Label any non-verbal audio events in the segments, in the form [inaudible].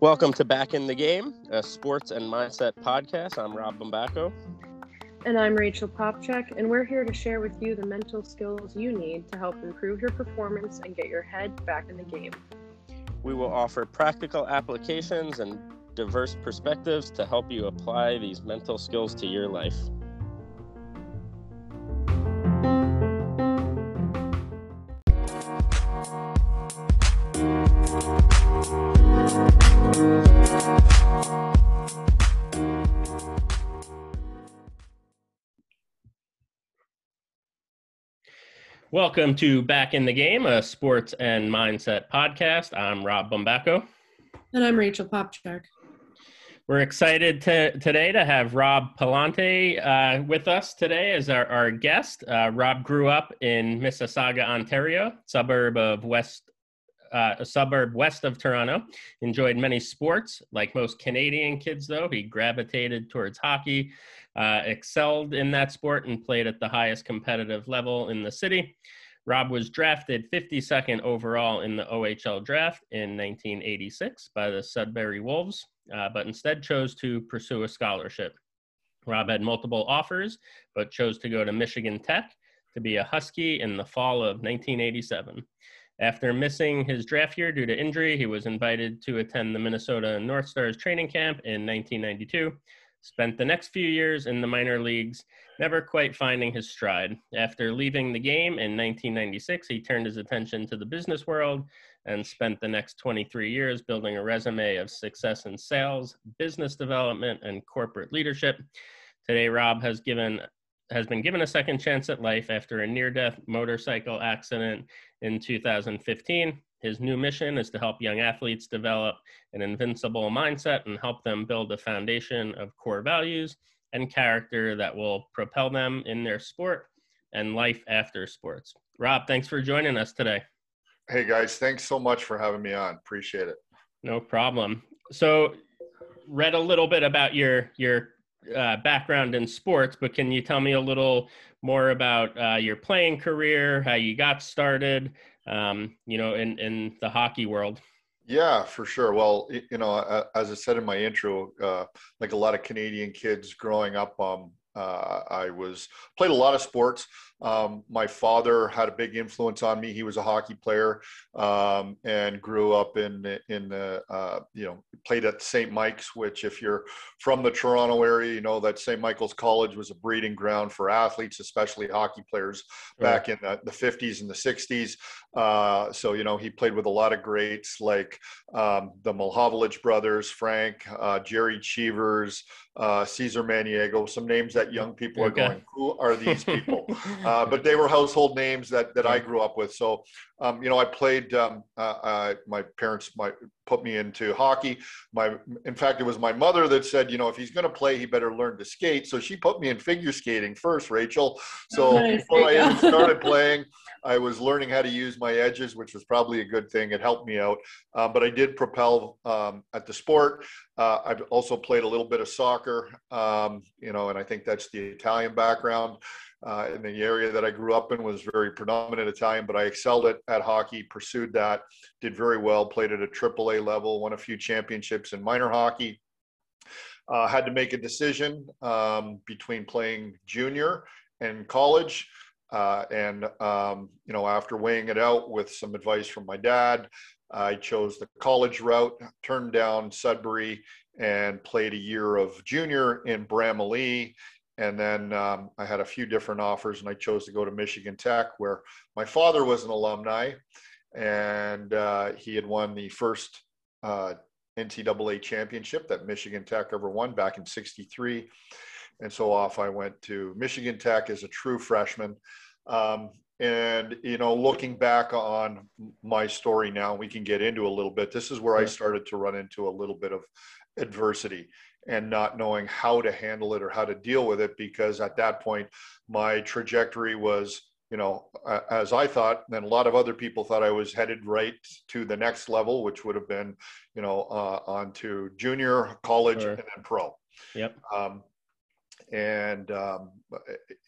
Welcome to Back in the Game, a sports and mindset podcast. I'm Rob Bombacco. And I'm Rachel Popchak, and we're here to share with you the mental skills you need to help improve your performance and get your head back in the game. We will offer practical applications and diverse perspectives to help you apply these mental skills to your life. Welcome to Back in the Game, a sports and mindset podcast. I'm Rob Bombacco. And I'm Rachel Popchak. We're excited to, today to have Rob Palante uh, with us today as our, our guest. Uh, Rob grew up in Mississauga, Ontario, suburb of West, uh, a suburb west of Toronto. Enjoyed many sports. Like most Canadian kids, though, he gravitated towards hockey, uh, excelled in that sport and played at the highest competitive level in the city. Rob was drafted 52nd overall in the OHL draft in 1986 by the Sudbury Wolves, uh, but instead chose to pursue a scholarship. Rob had multiple offers, but chose to go to Michigan Tech to be a Husky in the fall of 1987. After missing his draft year due to injury, he was invited to attend the Minnesota North Stars training camp in 1992 Spent the next few years in the minor leagues, never quite finding his stride. After leaving the game in 1996, he turned his attention to the business world and spent the next 23 years building a resume of success in sales, business development, and corporate leadership. Today, Rob has given has been given a second chance at life after a near-death motorcycle accident in 2015. His new mission is to help young athletes develop an invincible mindset and help them build a foundation of core values and character that will propel them in their sport and life after sports. Rob, thanks for joining us today. Hey guys, thanks so much for having me on. Appreciate it. No problem. So, read a little bit about your your uh, background in sports, but can you tell me a little more about uh, your playing career, how you got started, um, you know, in, in the hockey world? Yeah, for sure. Well, you know, as I said in my intro, uh, like a lot of Canadian kids growing up, um, uh, I was played a lot of sports. Um, my father had a big influence on me. He was a hockey player um, and grew up in in the uh, you know played at St. Mike's, which if you're from the Toronto area, you know that St. Michael's College was a breeding ground for athletes, especially hockey players back in the, the 50s and the 60s. Uh, so you know he played with a lot of greats like um, the Mahovlich brothers, Frank, uh, Gerry Cheevers, uh, Cesar Maniago, some names that young people okay. are going, who are these [laughs] people? uh, but they were household names that that I grew up with. So, um, you know, I played. Um, uh, uh, my parents might put me into hockey. My, in fact, it was my mother that said, you know, if he's going to play, he better learn to skate. So she put me in figure skating first, Rachel. So nice. before I even started playing, I was learning how to use my edges, which was probably a good thing. It helped me out. Um, but I did propel um, at the sport. Uh, I've also played a little bit of soccer, um, you know, and I think that's the Italian background uh, in the area that I grew up in was very predominant Italian, but I excelled at, at hockey, pursued that, did very well, played at a AAA level, won a few championships in minor hockey. Uh, had to make a decision um, between playing junior and college. Uh, and, um, you know, after weighing it out with some advice from my dad, I chose the college route, turned down Sudbury, and played a year of junior in Bramalea and then um, I had a few different offers, and I chose to go to Michigan Tech, where my father was an alumni, and uh, he had won the first uh, NCAA championship that Michigan Tech ever won back in '63. And so off I went to Michigan Tech as a true freshman. Um, and you know, looking back on my story now, we can get into a little bit. This is where I started to run into a little bit of adversity and not knowing how to handle it or how to deal with it because at that point my trajectory was you know as i thought and a lot of other people thought i was headed right to the next level which would have been you know uh, on to junior college sure. and then pro yep um, and um,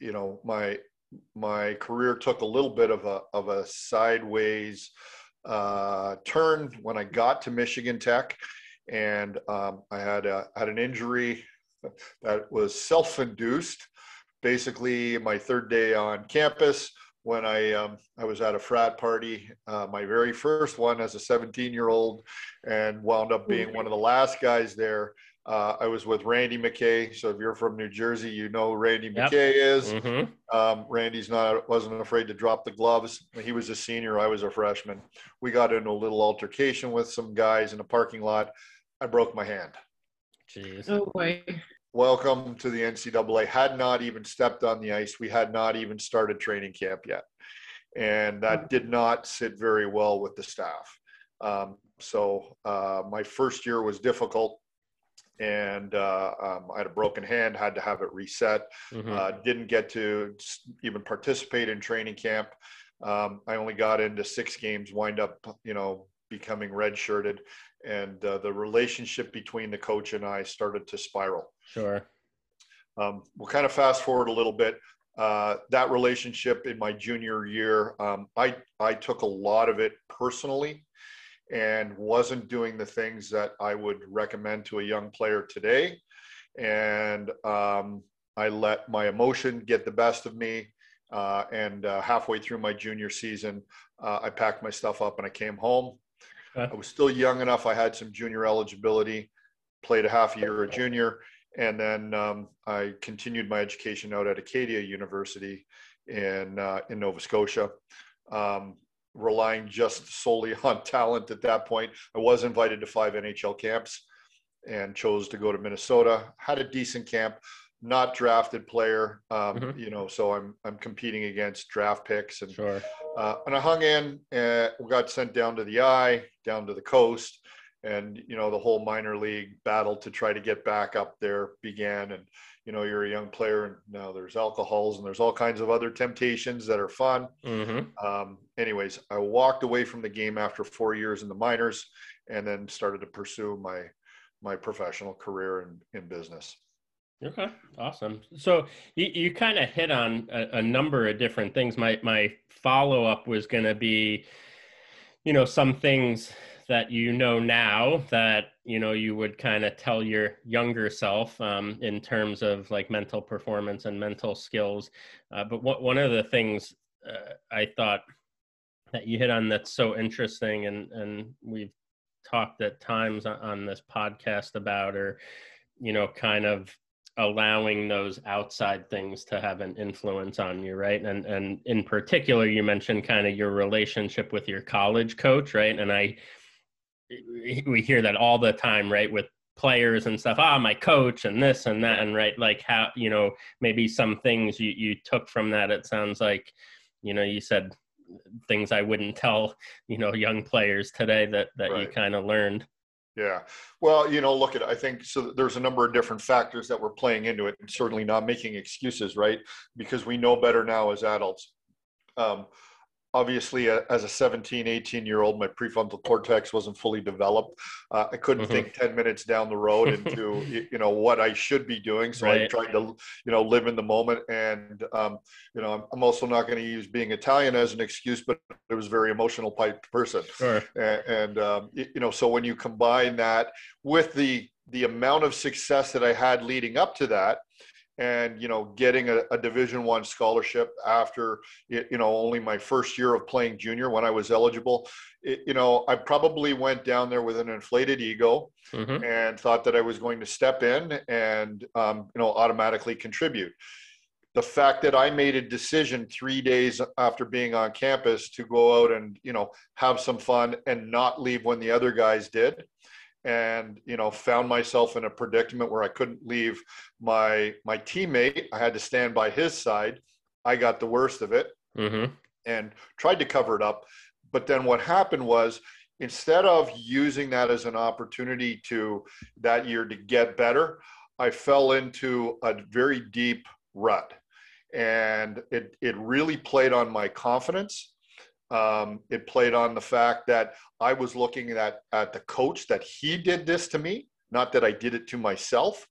you know my my career took a little bit of a of a sideways uh, turn when I got to Michigan Tech, and um, I had a, had an injury that was self-induced. Basically, my third day on campus, when I um, I was at a frat party, uh, my very first one as a 17 year old, and wound up being one of the last guys there. Uh, I was with Randy McKay. So if you're from New Jersey, you know Randy yep. McKay is. Mm-hmm. Um, Randy's not wasn't afraid to drop the gloves. He was a senior. I was a freshman. We got into a little altercation with some guys in a parking lot. I broke my hand. Jeez. Oh boy. Welcome to the NCAA. Had not even stepped on the ice. We had not even started training camp yet, and that did not sit very well with the staff. Um, so uh, my first year was difficult and uh, um, I had a broken hand, had to have it reset. Mm-hmm. Uh, didn't get to even participate in training camp. Um, I only got into six games, wind up, you know, becoming redshirted, and uh, the relationship between the coach and I started to spiral. Sure. Um, we'll kind of fast forward a little bit. Uh, that relationship in my junior year, um, I I took a lot of it personally and wasn't doing the things that I would recommend to a young player today. And um, I let my emotion get the best of me. Uh, and uh, halfway through my junior season, uh, I packed my stuff up and I came home. I was still young enough. I had some junior eligibility, played a half year a junior, and then um, I continued my education out at Acadia University in uh, in Nova Scotia. Um, relying just solely [laughs] on talent at that point. I was invited to five NHL camps and chose to go to Minnesota. Had a decent camp, not drafted player, um, mm-hmm. you know. So I'm I'm competing against draft picks and sure. uh, and I hung in. and got sent down to the I, down to the coast, and you know the whole minor league battle to try to get back up there began and you know you're a young player and now there's alcohols and there's all kinds of other temptations that are fun. Mm-hmm. um, anyways i walked away from the game after four years in the minors and then started to pursue my my professional career in, in business. Okay awesome. So you, you kind of hit on a, a number of different things. My my follow-up was going to be you know some things that you know now that you know you would kind of tell your younger self um, in terms of like mental performance and mental skills. Uh, but what, one of the things uh, i thought that you hit on that's so interesting and and we've talked at times on this podcast about or you know kind of allowing those outside things to have an influence on you right? And and in particular you mentioned kind of your relationship with your college coach right? And i we hear that all the time, right? With players and stuff. Ah, my coach and this and that, and right, like how you know maybe some things you you took from that. It sounds like you know you said things I wouldn't tell you know young players today that that right. you kind of learned. Yeah. Well, you know, look at I think so there's a number of different factors that we're playing into it and certainly not making excuses, right? Because we know better now as adults. Um, obviously uh, as a 17 18 year old my prefrontal cortex wasn't fully developed uh, i couldn't mm-hmm. think 10 minutes down the road [laughs] into you know what i should be doing so right. i tried to you know live in the moment and um, you know i'm also not going to use being italian as an excuse but it was a very emotional type person sure. and, and um, you know so when you combine that with the the amount of success that i had leading up to that and you know getting a, a division one scholarship after you know only my first year of playing junior when i was eligible it, you know i probably went down there with an inflated ego mm-hmm. and thought that i was going to step in and um, you know automatically contribute the fact that i made a decision three days after being on campus to go out and you know have some fun and not leave when the other guys did and you know found myself in a predicament where I couldn't leave my my teammate. I had to stand by his side. I got the worst of it mm-hmm. and tried to cover it up. But then what happened was instead of using that as an opportunity to that year to get better, I fell into a very deep rut. And it, it really played on my confidence um, it played on the fact that I was looking at, at the coach that he did this to me, not that I did it to myself.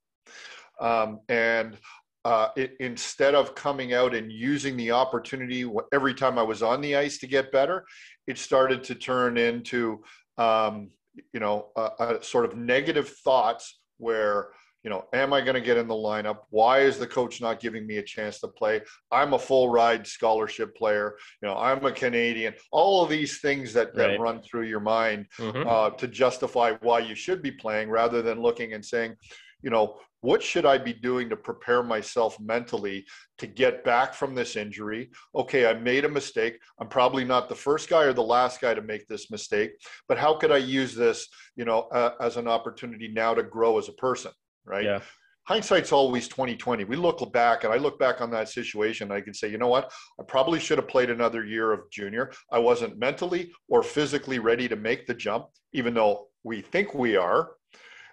Um, and uh, it, instead of coming out and using the opportunity every time I was on the ice to get better, it started to turn into, um, you know, a, a sort of negative thoughts where you know, am I going to get in the lineup? Why is the coach not giving me a chance to play? I'm a full ride scholarship player. You know, I'm a Canadian. All of these things that, that right. run through your mind mm-hmm. uh, to justify why you should be playing rather than looking and saying, you know, what should I be doing to prepare myself mentally to get back from this injury? Okay, I made a mistake. I'm probably not the first guy or the last guy to make this mistake, but how could I use this, you know, uh, as an opportunity now to grow as a person? Right? Yeah. Hindsight's always 2020. We look back and I look back on that situation. I can say, you know what? I probably should have played another year of junior. I wasn't mentally or physically ready to make the jump, even though we think we are.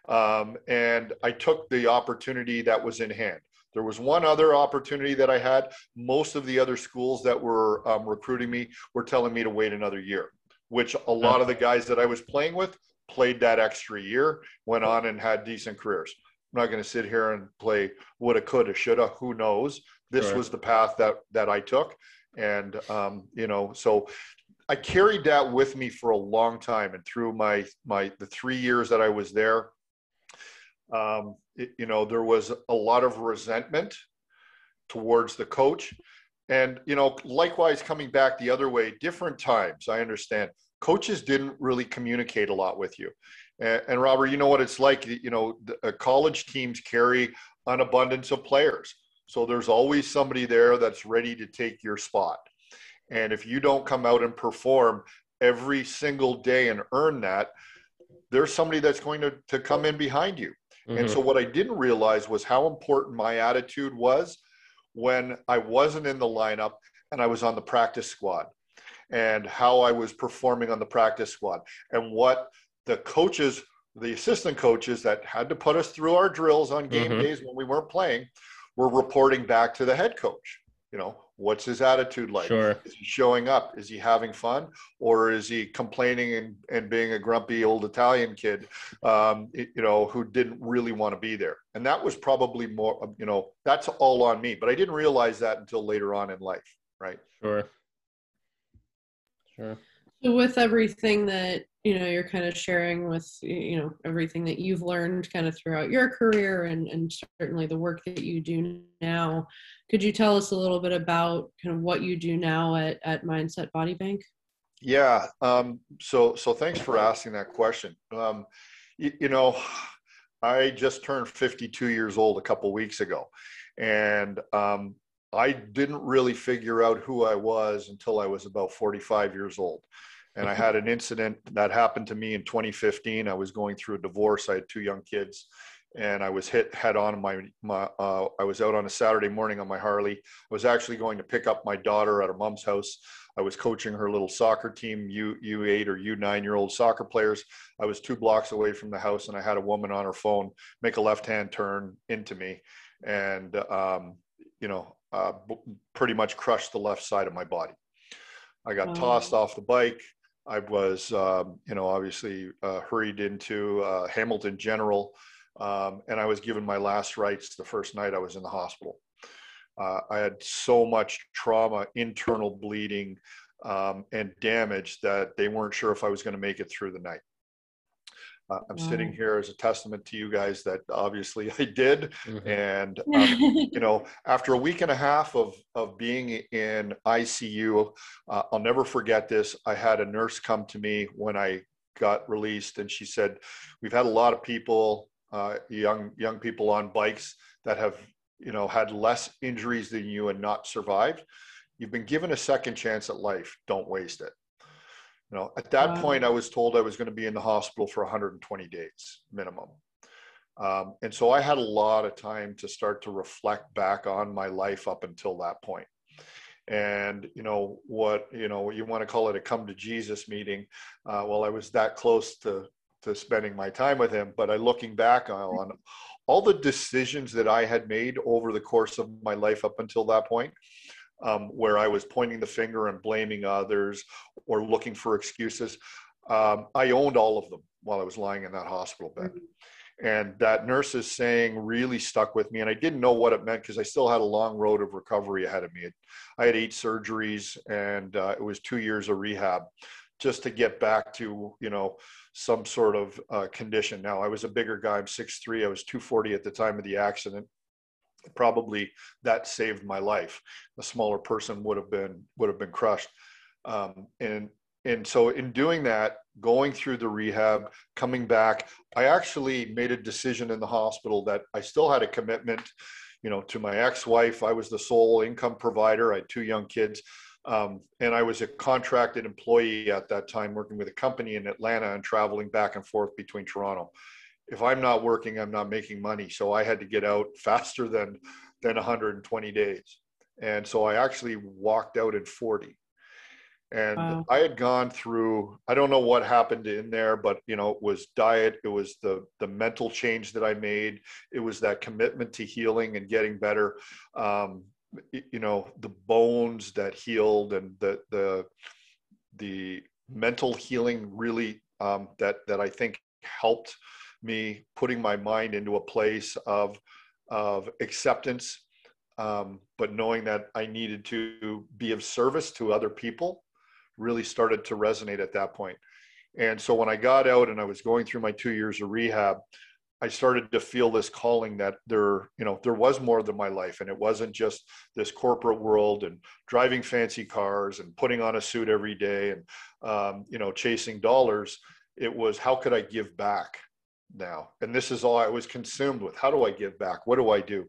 Um, and I took the opportunity that was in hand. There was one other opportunity that I had. Most of the other schools that were um, recruiting me were telling me to wait another year, which a lot of the guys that I was playing with played that extra year, went on and had decent careers. I'm not going to sit here and play woulda, coulda, shoulda. Who knows? This was the path that that I took, and um, you know, so I carried that with me for a long time, and through my my the three years that I was there, um, it, you know, there was a lot of resentment towards the coach, and you know, likewise coming back the other way, different times. I understand coaches didn't really communicate a lot with you. And, and Robert, you know what it's like. You know, the, uh, college teams carry an abundance of players, so there's always somebody there that's ready to take your spot. And if you don't come out and perform every single day and earn that, there's somebody that's going to, to come in behind you. Mm-hmm. And so what I didn't realize was how important my attitude was when I wasn't in the lineup and I was on the practice squad and how I was performing on the practice squad and what the coaches, the assistant coaches that had to put us through our drills on game mm-hmm. days when we weren't playing, were reporting back to the head coach. You know, what's his attitude like? Sure. Is he showing up? Is he having fun? Or is he complaining and, and being a grumpy old Italian kid, um, you know, who didn't really want to be there? And that was probably more, you know, that's all on me. But I didn't realize that until later on in life, right? Sure. Sure. With everything that you know you're kind of sharing with you know everything that you've learned kind of throughout your career and and certainly the work that you do now could you tell us a little bit about kind of what you do now at at mindset body bank? Yeah um, so so thanks for asking that question. Um, you, you know i just turned 52 years old a couple weeks ago and um, i didn't really figure out who i was until i was about 45 years old and I had an incident that happened to me in 2015. I was going through a divorce. I had two young kids, and I was hit head on. My, my uh, I was out on a Saturday morning on my Harley. I was actually going to pick up my daughter at her mom's house. I was coaching her little soccer team, U U8 or U9 year old soccer players. I was two blocks away from the house, and I had a woman on her phone make a left hand turn into me, and um, you know, uh, pretty much crushed the left side of my body. I got tossed off the bike. I was, um, you know, obviously uh, hurried into uh, Hamilton General, um, and I was given my last rites the first night I was in the hospital. Uh, I had so much trauma, internal bleeding, um, and damage that they weren't sure if I was going to make it through the night. Uh, I'm wow. sitting here as a testament to you guys that obviously [laughs] I did. Mm-hmm. And, [laughs] um, you know, after a week and a half of, of being in ICU, uh, I'll never forget this. I had a nurse come to me when I got released and she said, we've had a lot of people, uh, young, young people on bikes that have, you know, had less injuries than you and not survived. You've been given a second chance at life. Don't waste it. You know, at that wow. point, I was told I was going to be in the hospital for 120 days minimum. Um, and so I had a lot of time to start to reflect back on my life up until that point. And, you know, what, you know, you want to call it a come to Jesus meeting. Uh, well, I was that close to, to spending my time with him, but I looking back on all the decisions that I had made over the course of my life up until that point, um, where I was pointing the finger and blaming others or looking for excuses. Um, I owned all of them while I was lying in that hospital bed. Mm-hmm. And that nurse's saying really stuck with me. And I didn't know what it meant because I still had a long road of recovery ahead of me. I had eight surgeries and uh, it was two years of rehab just to get back to, you know, some sort of uh, condition. Now, I was a bigger guy. I'm 6'3. I was 240 at the time of the accident. Probably that saved my life. A smaller person would have been would have been crushed. Um, and and so in doing that going through the rehab coming back i actually made a decision in the hospital that i still had a commitment you know to my ex-wife i was the sole income provider i had two young kids um, and i was a contracted employee at that time working with a company in atlanta and traveling back and forth between toronto if i'm not working i'm not making money. So i had to get out faster than than 120 days. And so i actually walked out in 40 and wow. i had gone through i don't know what happened in there but you know it was diet it was the the mental change that i made it was that commitment to healing and getting better. Um, you know the bones that healed and the the the mental healing really um, that that i think helped me putting my mind into a place of of acceptance um, but knowing that I needed to be of service to other people really started to resonate at that point. And so when I got out and I was going through my two years of rehab, I started to feel this calling that there, you know, there was more than my life, and it wasn't just this corporate world and driving fancy cars and putting on a suit every day and, um, you know, chasing dollars. It was how could I give back now? And this is all I was consumed with. How do I give back? What do I do?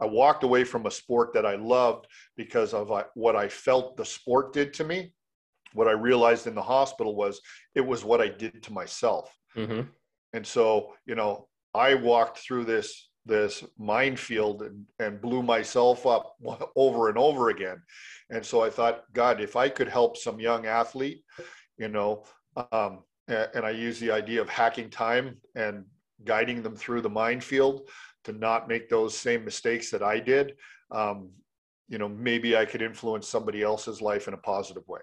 I walked away from a sport that I loved because of uh, what I felt the sport did to me what I realized in the hospital was it was what I did to myself. Mm-hmm. And so, you know, I walked through this this minefield and, and blew myself up [laughs] over and over again. And so I thought, God, if I could help some young athlete, you know, um, and, and I use the idea of hacking time and guiding them through the minefield to not make those same mistakes that I did, um, you know, maybe I could influence somebody else's life in a positive way.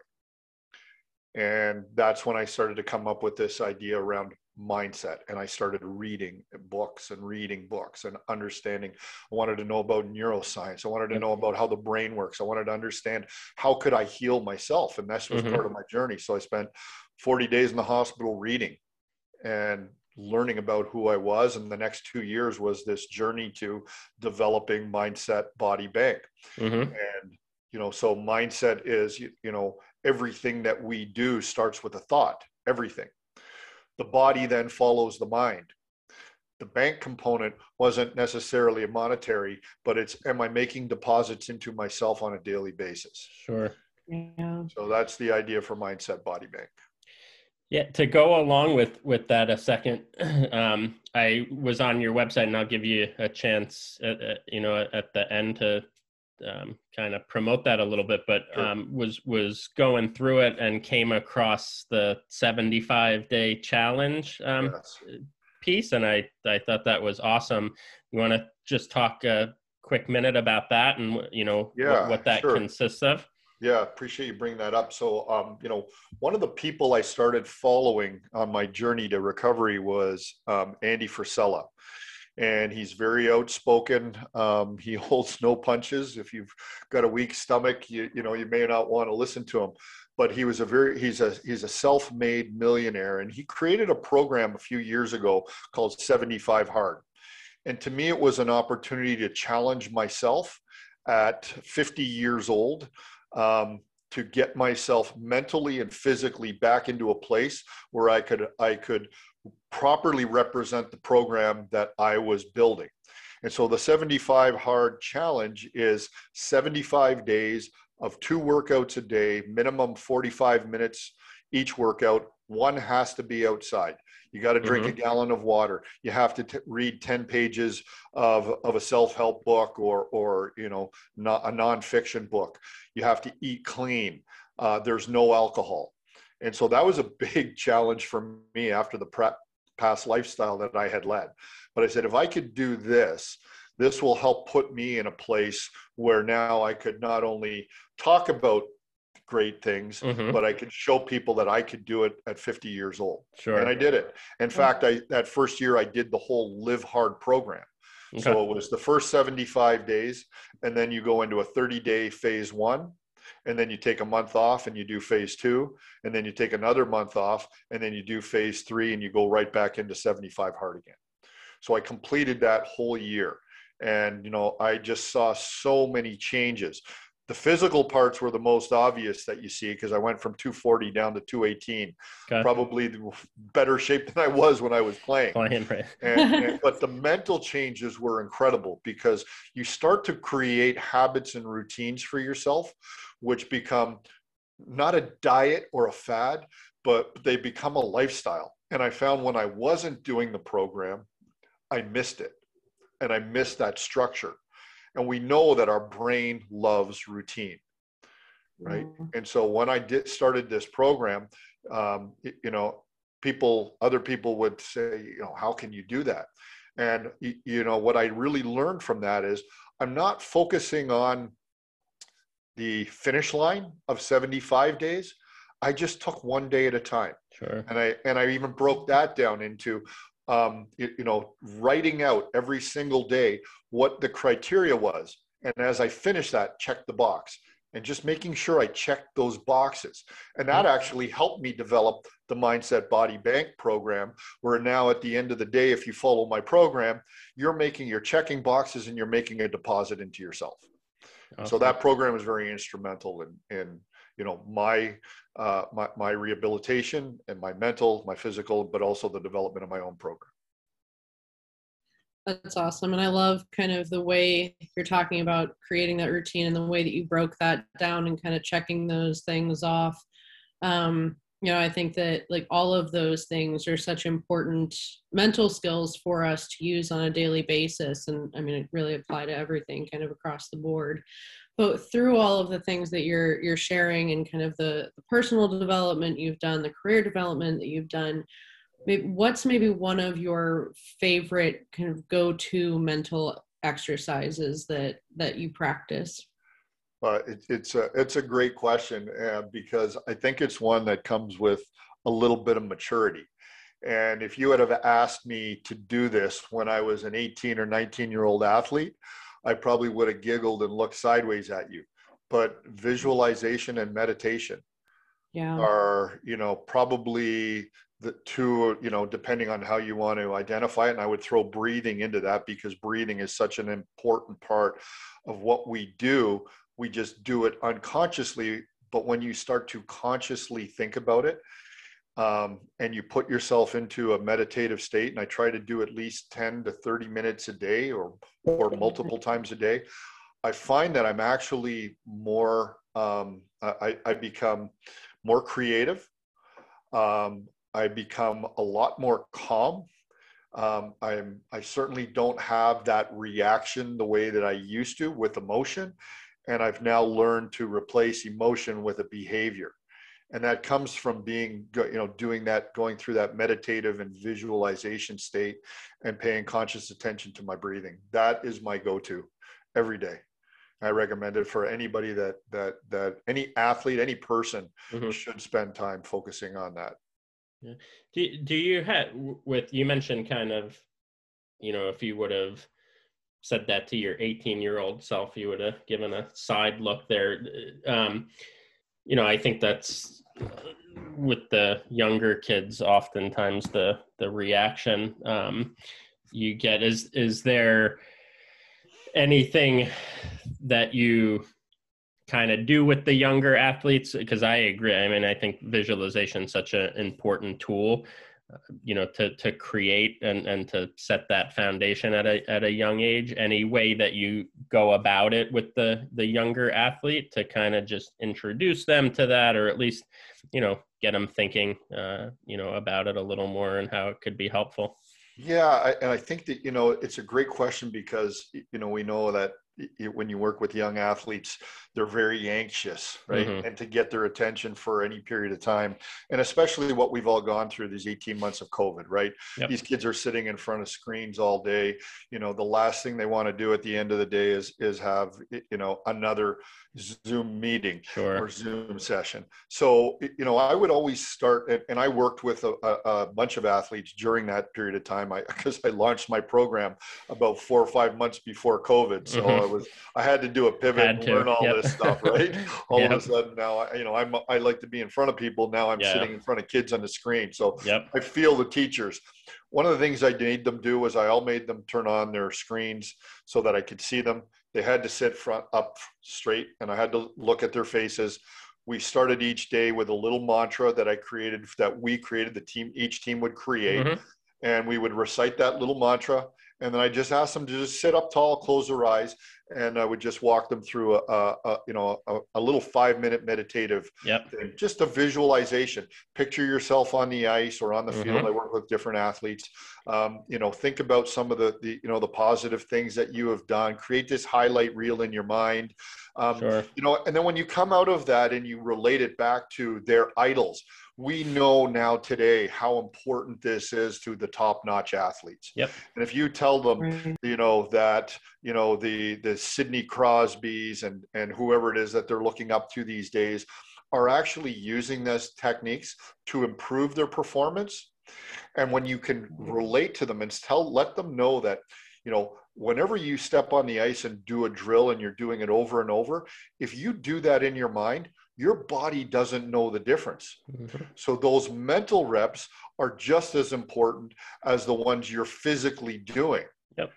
And that's when I started to come up with this idea around mindset. And I started reading books and reading books and understanding. I wanted to know about neuroscience. I wanted to know about how the brain works. I wanted to understand how could I heal myself. And this was mm-hmm. part of my journey. So I spent 40 days in the hospital reading and learning about who I was. And the next two years was this journey to developing mindset body bank. Mm-hmm. And you know so mindset is you, you know everything that we do starts with a thought, everything. The body then follows the mind. The bank component wasn't necessarily a monetary, but it's am I making deposits into myself on a daily basis? Sure. Yeah. So that's the idea for Mindset Body Bank. Yeah, to go along with with that a second, [clears throat] um, I was on your website, and I'll give you a chance, at, at, you know, at the end to um, kind of promote that a little bit, but um, was was going through it and came across the 75 day challenge um, yes. piece, and I I thought that was awesome. You want to just talk a quick minute about that and you know yeah, what, what that sure. consists of? Yeah, appreciate you bringing that up. So, um, you know, one of the people I started following on my journey to recovery was um, Andy Frisella and he's very outspoken. Um, he [laughs] holds no punches. If you've got a weak stomach, you you know you may not want to listen to him. But he was a very he's a he's a self-made millionaire, and he created a program a few years ago called 75 Hard. And to me, it was an opportunity to challenge myself at 50 years old. Um, to get myself mentally and physically back into a place where I could I could properly represent the program that I was building. And so the 75 hard challenge is 75 days of two workouts a day, minimum 45 minutes each workout. One has to be outside. You got to drink mm-hmm. a gallon of water. You have to t- read 10 pages of, of a self-help book or, or, you know, not a nonfiction book. You have to eat clean. Uh, there's no alcohol. And so that was a big [laughs] challenge for me after the prep past lifestyle that I had led. But I said, if I could do this, this will help put me in a place where now I could not only talk about great things, Mhm. but I could show people that I could do it at 50 years old. Sure. And I did it. In fact, I that first year I did the whole live hard program. Okay. So it was the first 75 days, and then you go into a 30 day phase one, and then you take a month off and you do phase two, and then you take another month off, and then you do phase three, and you go right back into 75 hard again. So I completed that whole year. And, you know, I just saw so many changes. The physical parts were the most obvious that you see because I went from 240 down to 218, Okay. probably the better shape than I was when I was playing Playing, right. and, and- but the mental changes were incredible because you start to create habits and routines for yourself which become not a diet or a fad but they become a lifestyle and i found when i wasn't doing the program i missed it and i missed that structure and we know that our brain loves routine right? And so when I did started this program, um, you know, people, other people would say, you know, how can you do that? And you know, what I really learned from that is I'm not focusing on the finish line of 75 days. I just took one day at a time Sure. and I and I even broke that down into um, you, you know writing out every single day what the criteria was, and as I finished that, check the box, and just making sure I checked those boxes, and that actually helped me develop the Mindset Body Bank program. Where now at the end of the day, if you follow my program, you're making you're checking boxes and you're making a deposit into yourself. So that program is very instrumental in in you know my uh, my my rehabilitation and my mental, my physical, but also the development of my own program. That's awesome. And I love kind of the way you're talking about creating that routine and the way that you broke that down and kind of checking those things off. Um, you know, I think that like all of those things are such important mental skills for us to use on a daily basis. And I mean, it really apply to everything kind of across the board. But through all of the things that you're you're sharing and kind of the, the personal development you've done, the career development that you've done, what's maybe one of your favorite kind of go-to mental exercises that that you practice Uh, it, it's a it's a great question uh, because I think it's one that comes with a little bit of maturity. And if you would have asked me to do this when I was an 18 or 19 year old athlete, I probably would have giggled and looked sideways at you. But visualization and meditation yeah. are you know probably the two you know depending on how you want to identify it. And i would throw breathing into that because breathing is such an important part of what we do. We just do it unconsciously but when you start to consciously think about it um, and you put yourself into a meditative state and i try to do at least 10 to 30 minutes a day or or multiple times a day i find that i'm actually more um, I, I become more creative. Um, I become a lot more calm. Um, I'm, I certainly don't have that reaction the way that I used to with emotion. And I've now learned to replace emotion with a behavior. And that comes from being, you know, doing that, going through that meditative and visualization state and paying conscious attention to my breathing. That is my go to every day. I recommend it for anybody that that that any athlete, any person Mhm. should spend time focusing on that. Do, do you have with you mentioned kind of, you know, if you would have said that to your 18 year old self, you would have given a side look there. Um, you know, I think that's uh, with the younger kids, oftentimes the the reaction um, you get is is there anything that you kind of do with the younger athletes? Because i agree i mean i think visualization is such an important tool you know to to create and and to set that foundation at a at a young age any way that you go about it with the the younger athlete to kind of just introduce them to that or at least you know get them thinking uh you know about it a little more and how it could be helpful. Yeah, I, and I think that you know it's a great question because you know we know that when you work with young athletes, they're very anxious, right? Mm-hmm. And to get their attention for any period of time, and especially what we've all gone through these 18 months of COVID, right? Yep. These kids are sitting in front of screens all day. You know, the last thing they want to do at the end of the day is is have you know another Zoom meeting sure. or Zoom session. So you know, I would always start, and I worked with a, a bunch of athletes during that period of time. I [laughs] because I launched my program about four or five months before COVID, so mm-hmm. I was I had to do a pivot and learn all yep. this stuff, right? [laughs] all yep. of a sudden now, I, you know, I'm I like to be in front of people. Now I'm yeah. sitting in front of kids on the screen, so yep. I feel the teachers. One of the things I made them do was I all made them turn on their screens so that I could see them. They had to sit front up straight, and I had to look at their faces we started each day with a little mantra that I created that we created the team each team would create mm-hmm. and we would recite that little mantra and then I just asked them to just sit up tall, close their eyes, and I would just walk them through a, a, a you know a, a, little five minute meditative yep. thing, just a visualization. Picture yourself on the ice or on the mm-hmm. field. I work with different athletes. Um, you know, think about some of the, the you know the positive things that you have done. Create this highlight reel in your mind. Um, sure. You know, and then when you come out of that and you relate it back to their idols we know now today how important this is to the top-notch athletes. Yep. And if you tell them, mm-hmm. you know, that you know the the Sidney Crosbys and and whoever it is that they're looking up to these days are actually using these techniques to improve their performance, and when you can mm-hmm. relate to them and tell, let them know that, you know, whenever you step on the ice and do a drill and you're doing it over and over, if you do that in your mind, your body doesn't know the difference. Mm-hmm. So those mental reps are just as important as the ones you're physically doing. Yep.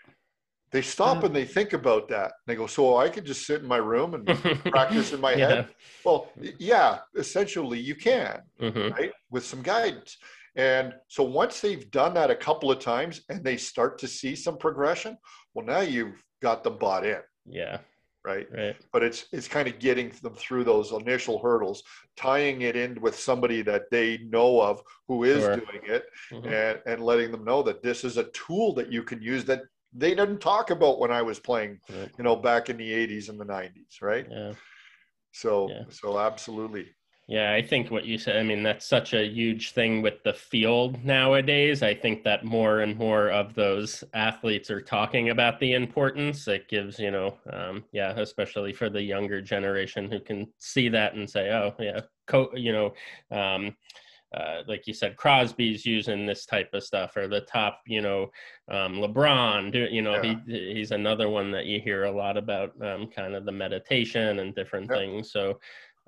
They stop yeah. and they think about that. They go, so I could just sit in my room and [laughs] practice in my yeah. head. Well, yeah, essentially you can, mm-hmm. right? With some guidance. And so once they've done that a couple of times and they start to see some progression, well, now you've got them bought in. Yeah right? Right. But it's it's kind of getting them through those initial hurdles, tying it in with somebody that they know of who is sure. doing it, mm-hmm. and and letting them know that this is a tool that you can use that they didn't talk about when I was playing, right. you know, back in the 80s and the 90s, right? Yeah. So yeah. so absolutely. Yeah, I think what you said, I mean, that's such a huge thing with the field nowadays. I think that more and more of those athletes are talking about the importance. It gives, you know, um, yeah, especially for the younger generation who can see that and say, oh, yeah, co- you know, um, uh, like you said, Crosby's using this type of stuff, or the top, you know, um, LeBron. Do, you know, yeah. he he's another one that you hear a lot about, um, kind of the meditation and different things. So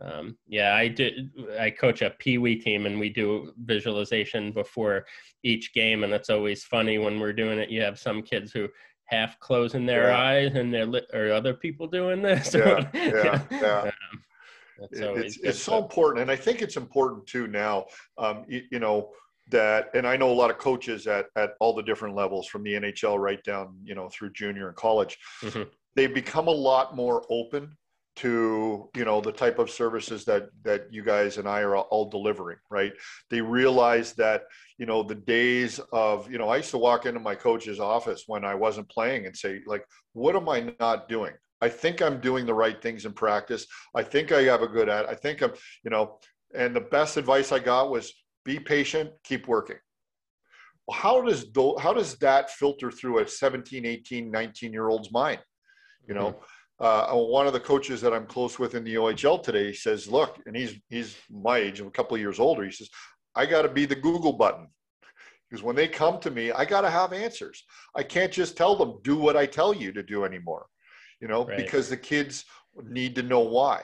um, yeah, I did. I coach a Pee Wee team, and we do visualization before each game, and it's always funny when we're doing it. You have some kids who half closing their yeah. eyes, and they're li- or other people doing this. Yeah, [laughs] yeah, yeah. Um, it's it's so important, and I think it's important too now. Um, you, you know that and i know a lot of coaches at at all the different levels from the nhl right down you know through junior and college mm-hmm. they become a lot more open to you know the type of services that that you guys and I are all delivering right? They realize that you know the days of you know I used to walk into my coach's office when I wasn't playing and say like what am I not doing? I think I'm doing the right things in practice. I think I have a good at I think I'm you know and the best advice I got was be patient keep working. How does how does that filter through a 17 18 19 year old's mind? You know mm-hmm uh, one of the coaches that I'm close with in the OHL today says, "Look," and he's he's my age, a couple of years older. He says, "I got to be the Google button." Because when they come to me, I got to have answers. I can't just tell them do what I tell you to do anymore, you know, right. because the kids need to know why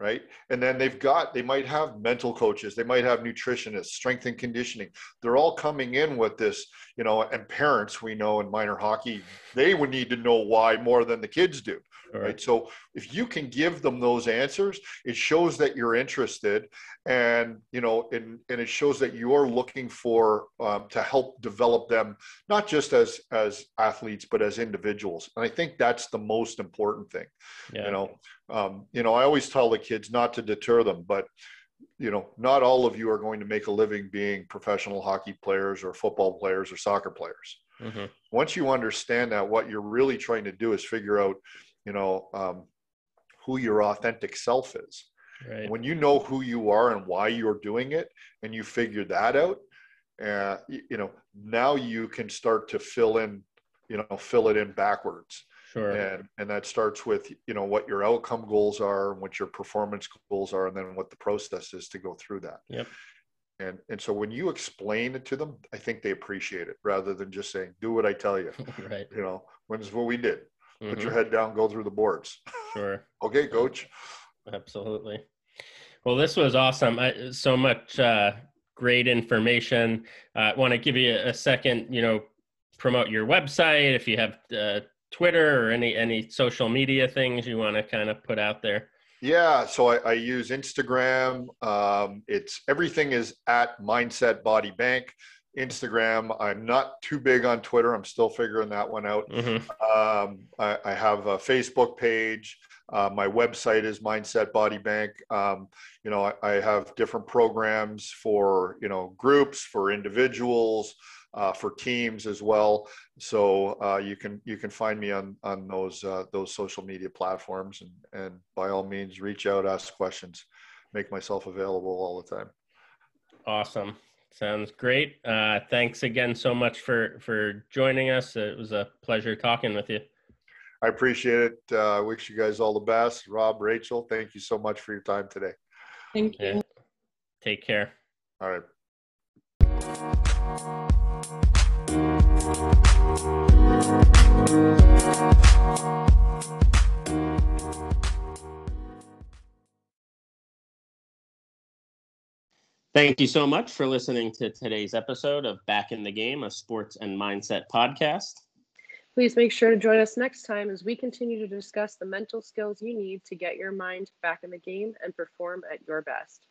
right? And then they've got, they might have mental coaches, they might have nutritionists, strength and conditioning. They're all coming in with this, you know, and parents we know in minor hockey, they would need to know why more than the kids do. Right. right. So if you can give them those answers, it shows that you're interested, and you know, and, and it shows that you're looking for um, to help develop them, not just as as athletes, but as individuals. And I think that's the most important thing. Yeah. You know, um, you know, I always tell the kids not to deter them, but you know, not all of you are going to make a living being professional hockey players or football players or soccer players. Mm-hmm. Once you understand that, what you're really trying to do is figure out, you know, um, who your authentic self is. Right. When you know who you are and why you're doing it, and you figure that out, uh, you, know, now you can start to fill in, you know, fill it in backwards. Sure. And and that starts with you know what your outcome goals are, and what your performance goals are, and then what the process is to go through that. Yep. And and so when you explain it to them, I think they appreciate it rather than just saying, "Do what I tell you." [laughs] right. You know, when's what we did. Put Mhm. your head down, go through the boards. Sure. [laughs] okay, coach. Absolutely. Well, this was awesome. I, so much uh, great information. Uh, I want to give you a second, you know, promote your website if you have uh, Twitter or any any social media things you want to kind of put out there. Yeah, so I, I use Instagram. Um, it's everything is at Mindset Body Bank. Instagram. I'm not too big on Twitter. I'm still figuring that one out. hmm Um, I, I have a Facebook page. Uh, my website is Mindset Body Bank. Um, you know, I, I have different programs for you know groups, for individuals, uh, for teams as well. So uh, you can you can find me on on those uh, those social media platforms, and and by all means reach out, ask questions, make myself available all the time. Awesome. Sounds great. Uh, thanks again so much for for joining us. It was a pleasure talking with you. I appreciate it. Uh, wish you guys all the best. Rob, Rachel, thank you so much for your time today. Thank you. Yeah. Take care. All right. Thank you so much for listening to today's episode of Back in the Game, a sports and mindset podcast. Please make sure to join us next time as we continue to discuss the mental skills you need to get your mind back in the game and perform at your best.